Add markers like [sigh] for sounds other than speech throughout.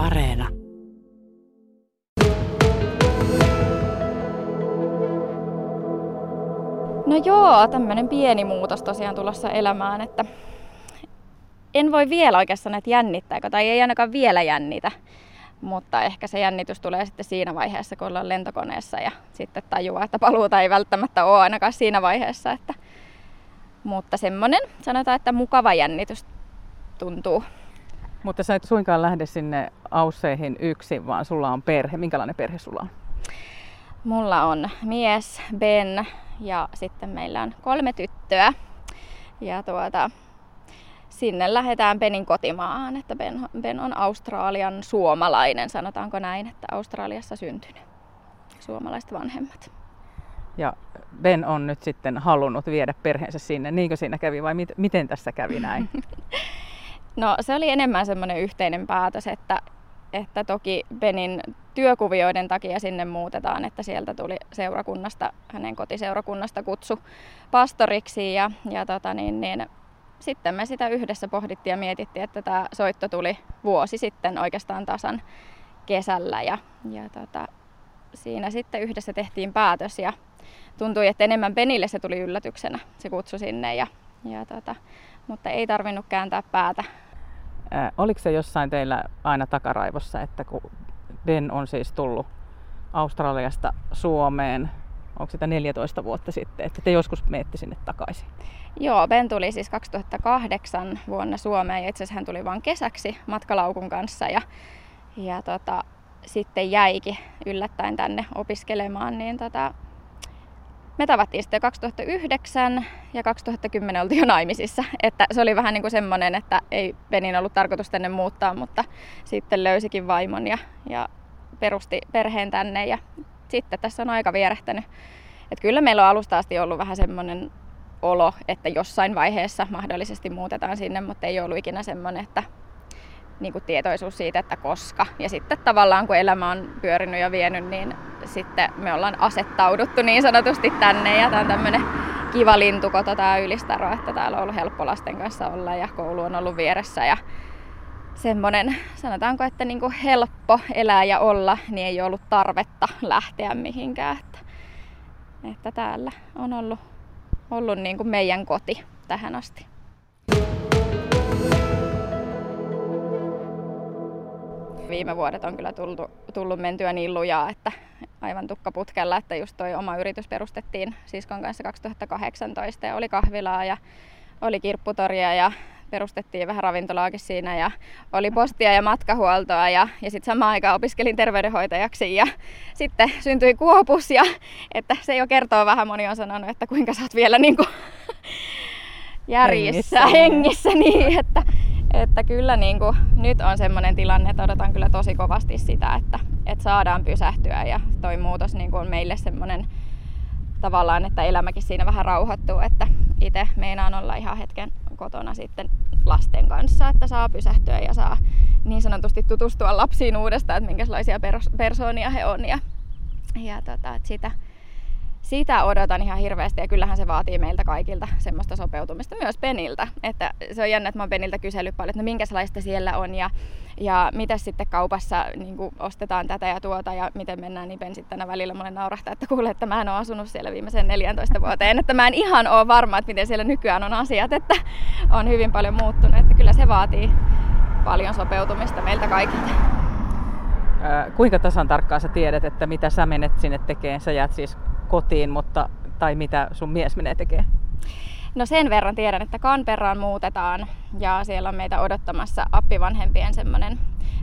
Areena. No joo, tämmöinen pieni muutos tosiaan tulossa elämään, että en voi vielä oikeastaan näitä jännittää, tai ei ainakaan vielä jännitä. Mutta ehkä se jännitys tulee sitten siinä vaiheessa, kun ollaan lentokoneessa ja sitten tajuaa, että paluuta ei välttämättä ole ainakaan siinä vaiheessa. Että... Mutta semmoinen, sanotaan, että mukava jännitys tuntuu. Mutta sä et suinkaan lähde sinne Ausseihin yksin, vaan sulla on perhe. Minkälainen perhe sulla on? Mulla on mies, Ben, ja sitten meillä on kolme tyttöä. Ja tuota, sinne lähdetään Benin kotimaahan, että Ben, ben on Australian suomalainen, sanotaanko näin, että Australiassa syntynyt suomalaiset vanhemmat. Ja Ben on nyt sitten halunnut viedä perheensä sinne, niinkö siinä kävi vai mit, miten tässä kävi näin? [laughs] no se oli enemmän semmoinen yhteinen päätös, että, että toki Benin työkuvioiden takia sinne muutetaan, että sieltä tuli seurakunnasta, hänen kotiseurakunnasta kutsu pastoriksi ja, ja tota niin, niin, sitten me sitä yhdessä pohdittiin ja mietittiin, että tämä soitto tuli vuosi sitten oikeastaan tasan kesällä ja, ja tota, siinä sitten yhdessä tehtiin päätös ja tuntui, että enemmän Benille se tuli yllätyksenä, se kutsu sinne, ja, ja tota, mutta ei tarvinnut kääntää päätä. Ää, oliko se jossain teillä aina takaraivossa, että kun Ben on siis tullut Australiasta Suomeen, onko sitä 14 vuotta sitten, että te joskus menette sinne takaisin? Joo, Ben tuli siis 2008 vuonna Suomeen ja itse asiassa hän tuli vain kesäksi matkalaukun kanssa ja, ja tota, sitten jäikin yllättäen tänne opiskelemaan, niin tota, me tavattiin sitten 2009 ja 2010 oltiin jo naimisissa. Että se oli vähän niin kuin semmoinen, että ei Benin ollut tarkoitus tänne muuttaa, mutta sitten löysikin vaimon ja, ja perusti perheen tänne ja sitten tässä on aika vierähtänyt. Että kyllä meillä on alusta asti ollut vähän semmoinen olo, että jossain vaiheessa mahdollisesti muutetaan sinne, mutta ei ollut ikinä semmoinen, että niin kuin tietoisuus siitä, että koska. Ja sitten tavallaan kun elämä on pyörinyt ja vienyt, niin sitten me ollaan asettauduttu niin sanotusti tänne. Ja tämä on tämmöinen kiva lintukoto tämä Ylistaro, että täällä on ollut helppo lasten kanssa olla ja koulu on ollut vieressä. Ja semmoinen, sanotaanko, että niin kuin helppo elää ja olla, niin ei ollut tarvetta lähteä mihinkään. Että, että täällä on ollut, ollut niin kuin meidän koti tähän asti. Viime vuodet on kyllä tullut, tullut mentyä niin lujaa, että aivan tukkaputkella, että just toi oma yritys perustettiin siskon kanssa 2018 ja oli kahvilaa ja oli kirpputoria ja perustettiin vähän ravintolaakin siinä ja oli postia ja matkahuoltoa ja, ja sitten samaan aikaan opiskelin terveydenhoitajaksi ja sitten syntyi kuopus ja että se jo kertoo vähän, moni on sanonut, että kuinka sä oot vielä niin kuin [laughs] järjissä, hengissä, hengissä niin, että, että kyllä niin kuin, nyt on semmoinen tilanne, että odotan kyllä tosi kovasti sitä, että, että saadaan pysähtyä ja toi muutos niin kuin on meille semmoinen tavallaan, että elämäkin siinä vähän rauhoittuu, että itse meinaan olla ihan hetken kotona sitten lasten kanssa, että saa pysähtyä ja saa niin sanotusti tutustua lapsiin uudestaan, että minkälaisia pers- persoonia he on ja, ja tota, että sitä, sitä odotan ihan hirveästi ja kyllähän se vaatii meiltä kaikilta semmoista sopeutumista, myös Peniltä. Että se on jännä, että mä oon Peniltä kysellyt paljon, että no minkälaista siellä on ja, ja mitä sitten kaupassa niin ostetaan tätä ja tuota ja miten mennään, niin Ben sitten välillä mulle naurahtaa, että kuule, että mä en ole asunut siellä viimeisen 14 vuoteen, että mä en ihan ole varma, että miten siellä nykyään on asiat, että on hyvin paljon muuttunut, että kyllä se vaatii paljon sopeutumista meiltä kaikilta. kuinka tasan tarkkaan sä tiedät, että mitä sä menet sinne tekemään? Sä jäät siis kotiin, mutta, tai mitä sun mies menee tekemään? No sen verran tiedän, että Kanperraan muutetaan ja siellä on meitä odottamassa appivanhempien semmoinen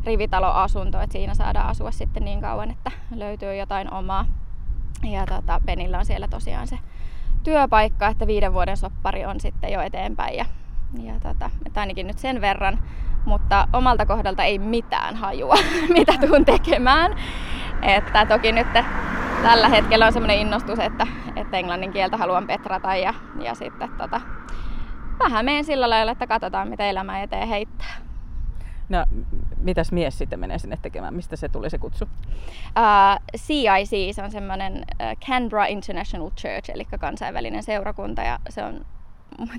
rivitaloasunto, että siinä saadaan asua sitten niin kauan, että löytyy jotain omaa. Ja tota, Penillä on siellä tosiaan se työpaikka, että viiden vuoden soppari on sitten jo eteenpäin ja, ja tota, että ainakin nyt sen verran, mutta omalta kohdalta ei mitään hajua, [laughs] mitä tuun tekemään. Että toki nyt tällä hetkellä on semmoinen innostus, että, että englannin kieltä haluan petrata ja, ja sitten tota, vähän menen sillä lailla, että katsotaan mitä elämä eteen heittää. No, mitäs mies sitten menee sinne tekemään? Mistä se tuli se kutsu? Uh, CIC, se on semmoinen uh, Canberra International Church, eli kansainvälinen seurakunta, ja se on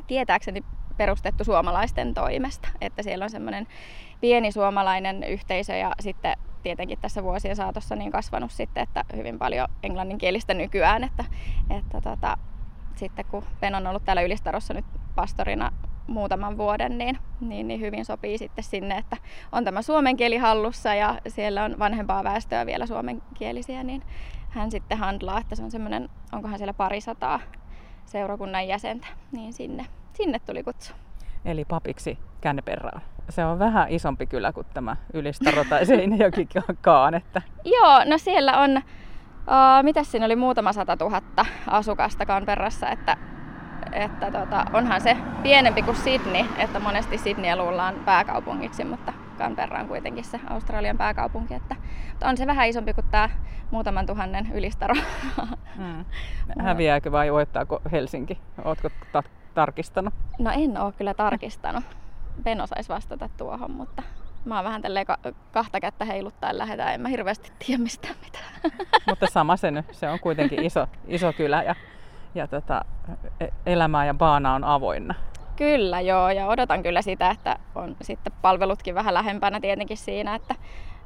tietääkseni perustettu suomalaisten toimesta. Että siellä on semmoinen pieni suomalainen yhteisö ja sitten tietenkin tässä vuosien saatossa niin kasvanut sitten, että hyvin paljon englanninkielistä nykyään, että, että tota, sitten kun Ben on ollut täällä Ylistarossa nyt pastorina muutaman vuoden, niin, niin, niin hyvin sopii sitten sinne, että on tämä suomen kieli hallussa ja siellä on vanhempaa väestöä vielä suomenkielisiä, niin hän sitten handlaa, että se on semmoinen, onkohan siellä parisataa seurakunnan jäsentä, niin sinne, sinne tuli kutsu. Eli papiksi Känneperraan. Se on vähän isompi kylä kuin tämä Ylistaro tai Seinäjokikaan. Että... Joo, no siellä on, uh, mitä siinä oli, muutama sata tuhatta asukasta Kanperrassa, että että tota, onhan se pienempi kuin Sydney, että monesti Sydney luullaan pääkaupungiksi, mutta Canberra on kuitenkin se Australian pääkaupunki. Että, mutta on se vähän isompi kuin tämä muutaman tuhannen ylistaro. Hmm. [laughs] Häviääkö vai voittaako Helsinki? Oletko ta- tarkistanut? No en ole kyllä tarkistanut. Ben osaisi vastata tuohon, mutta mä oon vähän tälleen ka- kahta kättä heiluttaen lähetään. En mä hirveästi tiedä mistään mitään. [laughs] mutta sama se nyt. Se on kuitenkin iso, iso kylä ja ja tota, e, elämää ja baana on avoinna. Kyllä joo, ja odotan kyllä sitä, että on sitten palvelutkin vähän lähempänä tietenkin siinä, että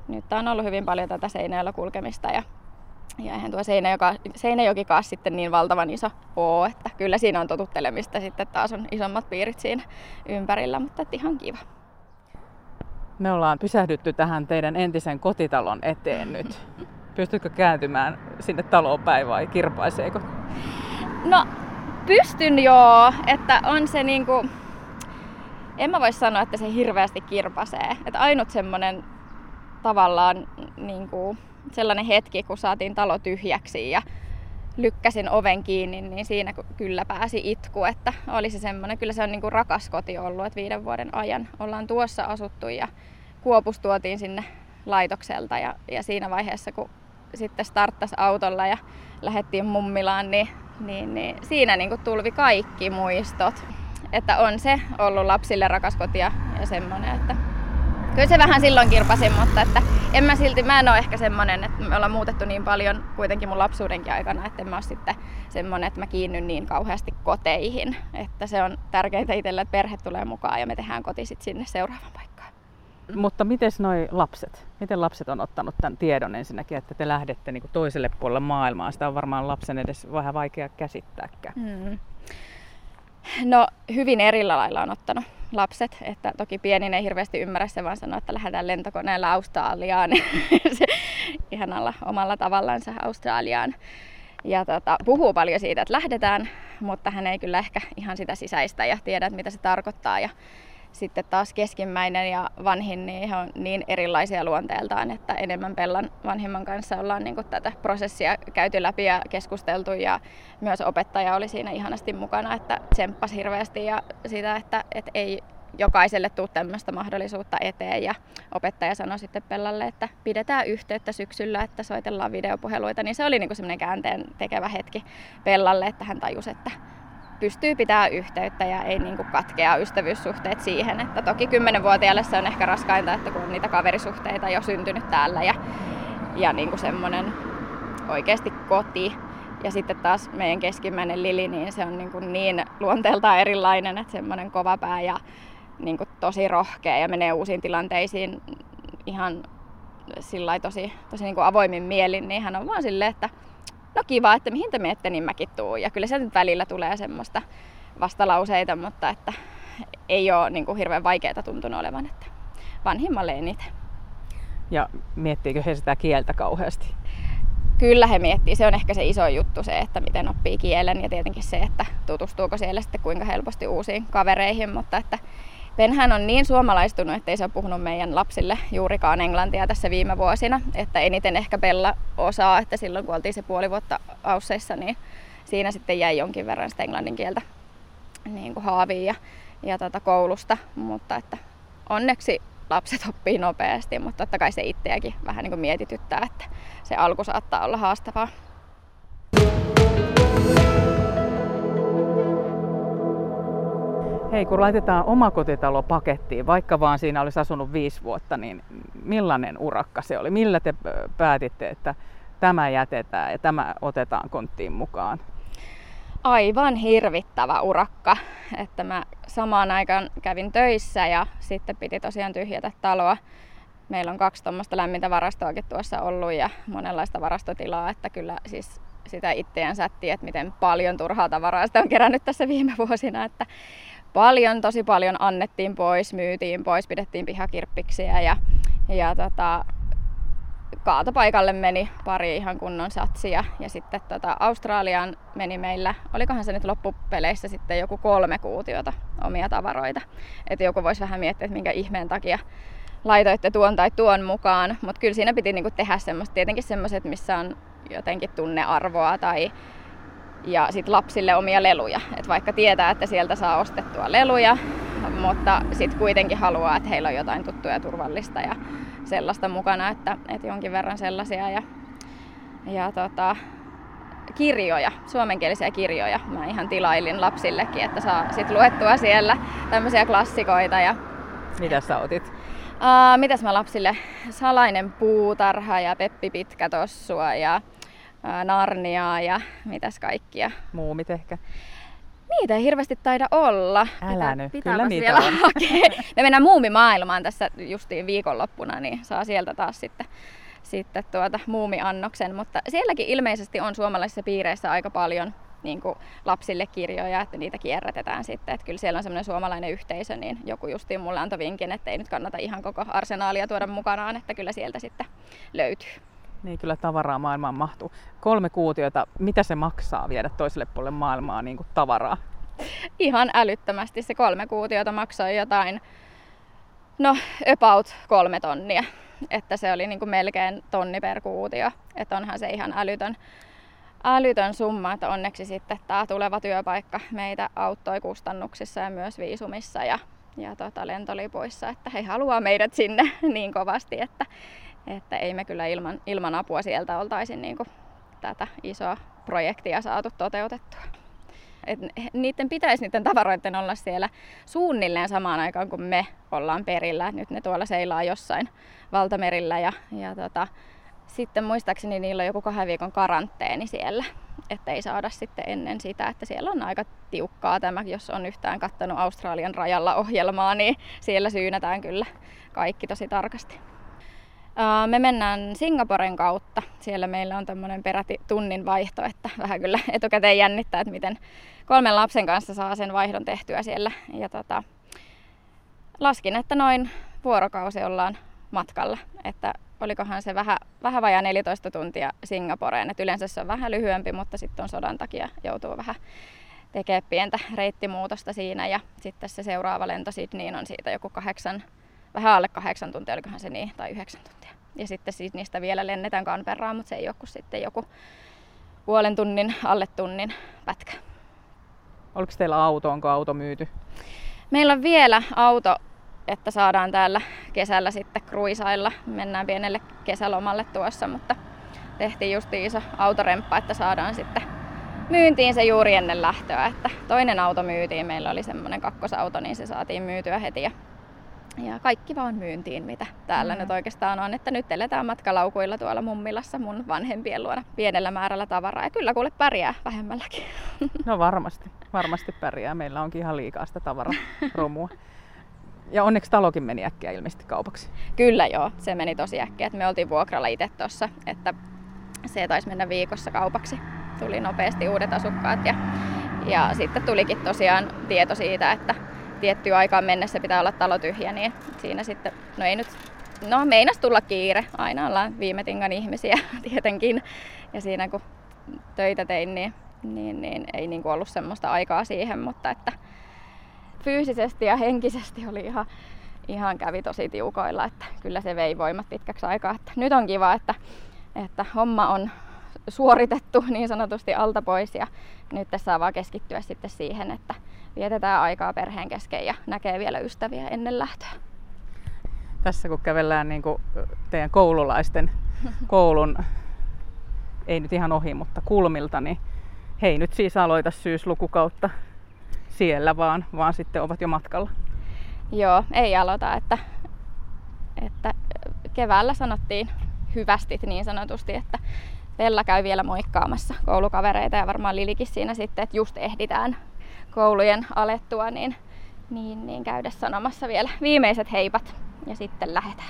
nyt on ollut hyvin paljon tätä Seinäjoella kulkemista ja, ja eihän tuo Seinäjoki, Seinäjokikaan sitten niin valtavan iso oo, että kyllä siinä on totuttelemista sitten taas on isommat piirit siinä ympärillä, mutta ihan kiva. Me ollaan pysähdytty tähän teidän entisen kotitalon eteen nyt. [laughs] Pystytkö kääntymään sinne taloon päin vai kirpaiseeko? No, pystyn joo, että on se niinku... En mä voi sanoa, että se hirveästi kirpasee. Että ainut semmonen tavallaan niinku, sellainen hetki, kun saatiin talo tyhjäksi ja lykkäsin oven kiinni, niin siinä kyllä pääsi itku, että oli se semmoinen, kyllä se on niinku rakas koti ollut, että viiden vuoden ajan ollaan tuossa asuttu ja Kuopus tuotiin sinne laitokselta ja, ja siinä vaiheessa, kun sitten starttasi autolla ja lähdettiin mummilaan, niin niin, niin siinä niin tulvi kaikki muistot. Että on se ollut lapsille rakas koti ja, ja semmoinen, että kyllä se vähän silloin kirpasin, mutta että en mä silti, mä en ole ehkä semmoinen, että me ollaan muutettu niin paljon kuitenkin mun lapsuudenkin aikana, että en mä ole sitten semmoinen, että mä kiinnyn niin kauheasti koteihin. Että se on tärkeintä itselle, että perhe tulee mukaan ja me tehdään koti sitten sinne seuraavaan paikkaan. Mutta miten noi lapset? Miten lapset on ottanut tämän tiedon ensinnäkin, että te lähdette niin toiselle puolelle maailmaa? Sitä on varmaan lapsen edes vähän vaikea käsittääkään. Hmm. No hyvin eri lailla on ottanut lapset, että toki pienin ei hirveästi ymmärrä se, vaan sanoo, että lähdetään lentokoneella Australiaan [laughs] se, ihanalla omalla tavallansa Australiaan. Ja tota, puhuu paljon siitä, että lähdetään, mutta hän ei kyllä ehkä ihan sitä sisäistä ja tiedä, mitä se tarkoittaa. Ja sitten taas keskimmäinen ja vanhin, niin on niin erilaisia luonteeltaan, että enemmän Pellan vanhimman kanssa ollaan niin tätä prosessia käyty läpi ja keskusteltu. Ja myös opettaja oli siinä ihanasti mukana, että tsemppasi hirveästi ja sitä, että, että ei jokaiselle tule tämmöistä mahdollisuutta eteen. Ja opettaja sanoi sitten Pellalle, että pidetään yhteyttä syksyllä, että soitellaan videopuheluita, niin se oli niin semmoinen käänteen tekevä hetki Pellalle, että hän tajusi, että pystyy pitämään yhteyttä ja ei niin kuin katkea ystävyyssuhteet siihen. Että toki kymmenenvuotiaalle se on ehkä raskainta, että kun on niitä kaverisuhteita jo syntynyt täällä ja, ja niin kuin semmoinen oikeasti koti. Ja sitten taas meidän keskimmäinen Lili, niin se on niin, kuin niin luonteeltaan erilainen, että semmoinen kova pää ja niin kuin tosi rohkea ja menee uusiin tilanteisiin ihan sillä tosi, tosi niin kuin avoimin mielin, niin hän on vaan silleen, että no kiva, että mihin te menette, niin mäkin tuun. Ja kyllä nyt välillä tulee semmoista vastalauseita, mutta että ei ole niin kuin hirveän vaikeaa tuntunut olevan, että vanhimmalle eniten. Ja miettiikö he sitä kieltä kauheasti? Kyllä he miettii. Se on ehkä se iso juttu se, että miten oppii kielen ja tietenkin se, että tutustuuko siellä sitten kuinka helposti uusiin kavereihin, mutta että Penhän on niin suomalaistunut, ettei se ole puhunut meidän lapsille juurikaan englantia tässä viime vuosina. Että eniten ehkä Bella osaa, että silloin kun oltiin se puoli vuotta Ausseissa, niin siinä sitten jäi jonkin verran sitä englannin kieltä niin kuin haaviin ja, ja tuota koulusta. Mutta että onneksi lapset oppii nopeasti, mutta totta kai se itseäkin vähän niin kuin mietityttää, että se alku saattaa olla haastavaa. Hei, kun laitetaan omakotitalo pakettiin, vaikka vaan siinä olisi asunut viisi vuotta, niin millainen urakka se oli? Millä te päätitte, että tämä jätetään ja tämä otetaan konttiin mukaan? aivan hirvittävä urakka, että mä samaan aikaan kävin töissä ja sitten piti tosiaan tyhjätä taloa. Meillä on kaksi tuommoista lämmintä varastoakin tuossa ollut ja monenlaista varastotilaa, että kyllä siis sitä itseään sätti, että miten paljon turhaa tavaraa sitä on kerännyt tässä viime vuosina, että paljon, tosi paljon annettiin pois, myytiin pois, pidettiin pihakirppiksiä ja, ja tota, kaatopaikalle meni pari ihan kunnon satsia. Ja sitten tota, Australiaan meni meillä, olikohan se nyt loppupeleissä sitten joku kolme kuutiota omia tavaroita. Että joku voisi vähän miettiä, että minkä ihmeen takia laitoitte tuon tai tuon mukaan. Mutta kyllä siinä piti niinku tehdä semmoista, tietenkin semmoiset, missä on jotenkin tunnearvoa tai ja sit lapsille omia leluja. Et vaikka tietää, että sieltä saa ostettua leluja, mutta sitten kuitenkin haluaa, että heillä on jotain tuttuja ja turvallista ja sellaista mukana, että, että jonkin verran sellaisia. Ja, ja tota, kirjoja, suomenkielisiä kirjoja. Mä ihan tilailin lapsillekin, että saa sit luettua siellä tämmöisiä klassikoita. Ja, Mitä sä otit? Uh, mitäs mä lapsille? Salainen puutarha ja Peppi Pitkä tossua ja Narniaa ja mitäs kaikkia. Muumit ehkä? Niitä ei hirveästi taida olla. Älä nyt, kyllä niitä vielä on. Hakea. Me mennään muumimaailmaan tässä justiin viikonloppuna, niin saa sieltä taas sitten, sitten tuota muumiannoksen. Mutta sielläkin ilmeisesti on suomalaisissa piireissä aika paljon niin kuin lapsille kirjoja, että niitä kierrätetään sitten. Että kyllä siellä on semmoinen suomalainen yhteisö, niin joku justiin mulle antoi vinkin, että ei nyt kannata ihan koko arsenaalia tuoda mukanaan, että kyllä sieltä sitten löytyy. Niin kyllä tavaraa maailmaan mahtuu. Kolme kuutiota, mitä se maksaa viedä toiselle puolelle maailmaa niin kuin tavaraa? Ihan älyttömästi. Se kolme kuutiota maksoi jotain, no about kolme tonnia. Että se oli niin kuin melkein tonni per kuutio. Että onhan se ihan älytön, älytön summa, että onneksi sitten tämä tuleva työpaikka meitä auttoi kustannuksissa ja myös viisumissa ja, ja tota lentolipuissa, että he haluaa meidät sinne [laughs] niin kovasti, että, että ei me kyllä ilman, ilman apua sieltä oltaisi niin kuin tätä isoa projektia saatu toteutettua. Et niiden pitäisi niiden tavaroiden olla siellä suunnilleen samaan aikaan kuin me ollaan perillä. Nyt ne tuolla seilaa jossain valtamerillä ja, ja tota, sitten muistaakseni niillä on joku kahden viikon karanteeni siellä, että ei saada sitten ennen sitä, että siellä on aika tiukkaa tämä, jos on yhtään kattanut Australian rajalla ohjelmaa, niin siellä syynätään kyllä kaikki tosi tarkasti. Me mennään Singaporen kautta. Siellä meillä on tämmöinen peräti tunnin vaihto, että vähän kyllä etukäteen jännittää, että miten kolmen lapsen kanssa saa sen vaihdon tehtyä siellä. Ja tota, laskin, että noin vuorokausi ollaan matkalla. Että olikohan se vähän, vähän vajaa 14 tuntia Singaporeen. Et yleensä se on vähän lyhyempi, mutta sitten on sodan takia joutuu vähän tekemään pientä reittimuutosta siinä. Ja sitten se seuraava lento Sydneyin on siitä joku kahdeksan vähän alle kahdeksan tuntia, olikohan se niin, tai yhdeksän tuntia. Ja sitten siitä niistä vielä lennetään Canberraan, mutta se ei ole kuin sitten joku puolen tunnin, alle tunnin pätkä. Oliko teillä auto, onko auto myyty? Meillä on vielä auto, että saadaan täällä kesällä sitten kruisailla. Mennään pienelle kesälomalle tuossa, mutta tehtiin just iso autoremppa, että saadaan sitten myyntiin se juuri ennen lähtöä. Että toinen auto myytiin, meillä oli semmoinen kakkosauto, niin se saatiin myytyä heti ja ja kaikki vaan myyntiin, mitä täällä mm. nyt oikeastaan on. Että nyt eletään matkalaukuilla tuolla mummilassa mun vanhempien luona pienellä määrällä tavaraa. Ja kyllä kuule pärjää vähemmälläkin. [laughs] No varmasti, varmasti pärjää. Meillä onkin ihan liikaa sitä tavararomua. Ja onneksi talokin meni äkkiä ilmeisesti kaupaksi. Kyllä joo, se meni tosi äkkiä. me oltiin vuokralla itse tuossa, että se taisi mennä viikossa kaupaksi. Tuli nopeasti uudet asukkaat ja, ja sitten tulikin tosiaan tieto siitä, että tiettyä aikaan mennessä pitää olla talo tyhjä, niin siinä sitten, no ei nyt, no meinas tulla kiire. Aina ollaan viime tingan ihmisiä [laughs] tietenkin. Ja siinä kun töitä tein, niin, niin, niin ei niin kuin ollut semmoista aikaa siihen, mutta että fyysisesti ja henkisesti oli ihan, ihan kävi tosi tiukoilla, että kyllä se vei voimat pitkäksi aikaa. Että nyt on kiva, että, että homma on suoritettu niin sanotusti alta pois ja nyt tässä saa vaan keskittyä sitten siihen, että vietetään aikaa perheen kesken ja näkee vielä ystäviä ennen lähtöä. Tässä kun kävellään niin kuin teidän koululaisten [laughs] koulun, ei nyt ihan ohi, mutta kulmilta, niin hei nyt siis aloita syyslukukautta siellä vaan, vaan sitten ovat jo matkalla. Joo, ei aloita, että, että keväällä sanottiin hyvästit niin sanotusti, että Pella käy vielä moikkaamassa koulukavereita ja varmaan Lilikin siinä sitten, että just ehditään koulujen alettua, niin, niin, niin käydä sanomassa vielä viimeiset heipat ja sitten lähdetään.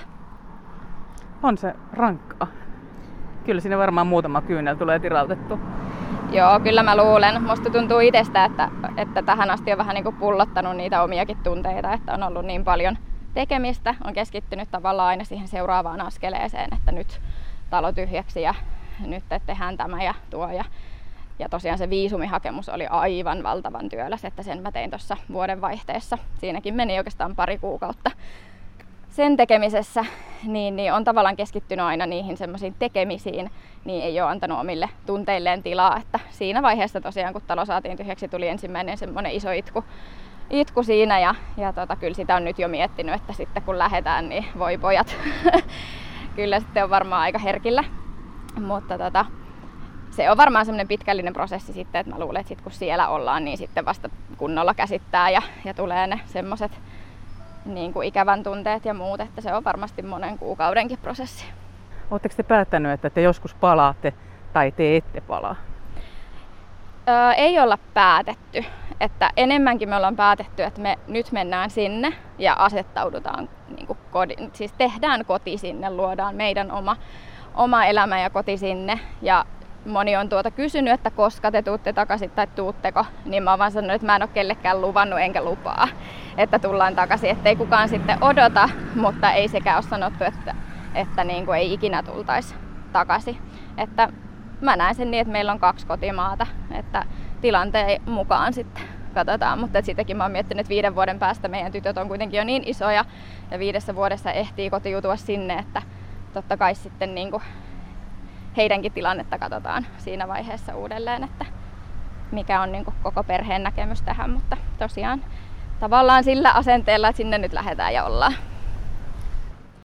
On se rankkaa. Kyllä sinne varmaan muutama kyynel tulee tirautettu. Joo, kyllä mä luulen. Musta tuntuu itsestä, että, että tähän asti on vähän niin kuin pullottanut niitä omiakin tunteita, että on ollut niin paljon tekemistä, on keskittynyt tavallaan aina siihen seuraavaan askeleeseen, että nyt talo tyhjäksi ja nyt tehdään tämä ja tuo. Ja, ja tosiaan se viisumihakemus oli aivan valtavan työläs, että sen mä tein tuossa vuoden vaihteessa. Siinäkin meni oikeastaan pari kuukautta sen tekemisessä, niin, niin on tavallaan keskittynyt aina niihin semmoisiin tekemisiin, niin ei ole antanut omille tunteilleen tilaa. Että siinä vaiheessa tosiaan, kun talo saatiin tyhjäksi, tuli ensimmäinen semmoinen iso itku, itku siinä ja, ja tota, kyllä sitä on nyt jo miettinyt, että sitten kun lähdetään, niin voi pojat. [laughs] kyllä sitten on varmaan aika herkillä. Mutta tota, se on varmaan semmoinen pitkällinen prosessi sitten, että mä luulen, että sit kun siellä ollaan, niin sitten vasta kunnolla käsittää ja, ja tulee ne semmoiset niin kuin ikävän tunteet ja muut, että se on varmasti monen kuukaudenkin prosessi. Oletteko te päättänyt, että te joskus palaatte tai te ette palaa? Öö, ei olla päätetty. Että enemmänkin me ollaan päätetty, että me nyt mennään sinne ja asettaudutaan, niin kuin kodi, siis tehdään koti sinne, luodaan meidän oma, oma elämä ja koti sinne. Ja moni on tuota kysynyt, että koska te tuutte takaisin tai tuutteko, niin mä oon vaan sanonut, että mä en ole kellekään luvannut enkä lupaa, että tullaan takaisin, ettei kukaan sitten odota, mutta ei sekään ole sanottu, että, että niin kuin ei ikinä tultaisi takaisin. Että mä näen sen niin, että meillä on kaksi kotimaata, että tilanteen mukaan sitten katsotaan, mutta sitäkin mä oon miettinyt, että viiden vuoden päästä meidän tytöt on kuitenkin jo niin isoja ja viidessä vuodessa ehtii kotiutua sinne, että totta kai sitten niin kuin heidänkin tilannetta katsotaan siinä vaiheessa uudelleen, että mikä on niin koko perheen näkemys tähän, mutta tosiaan tavallaan sillä asenteella, että sinne nyt lähdetään ja ollaan.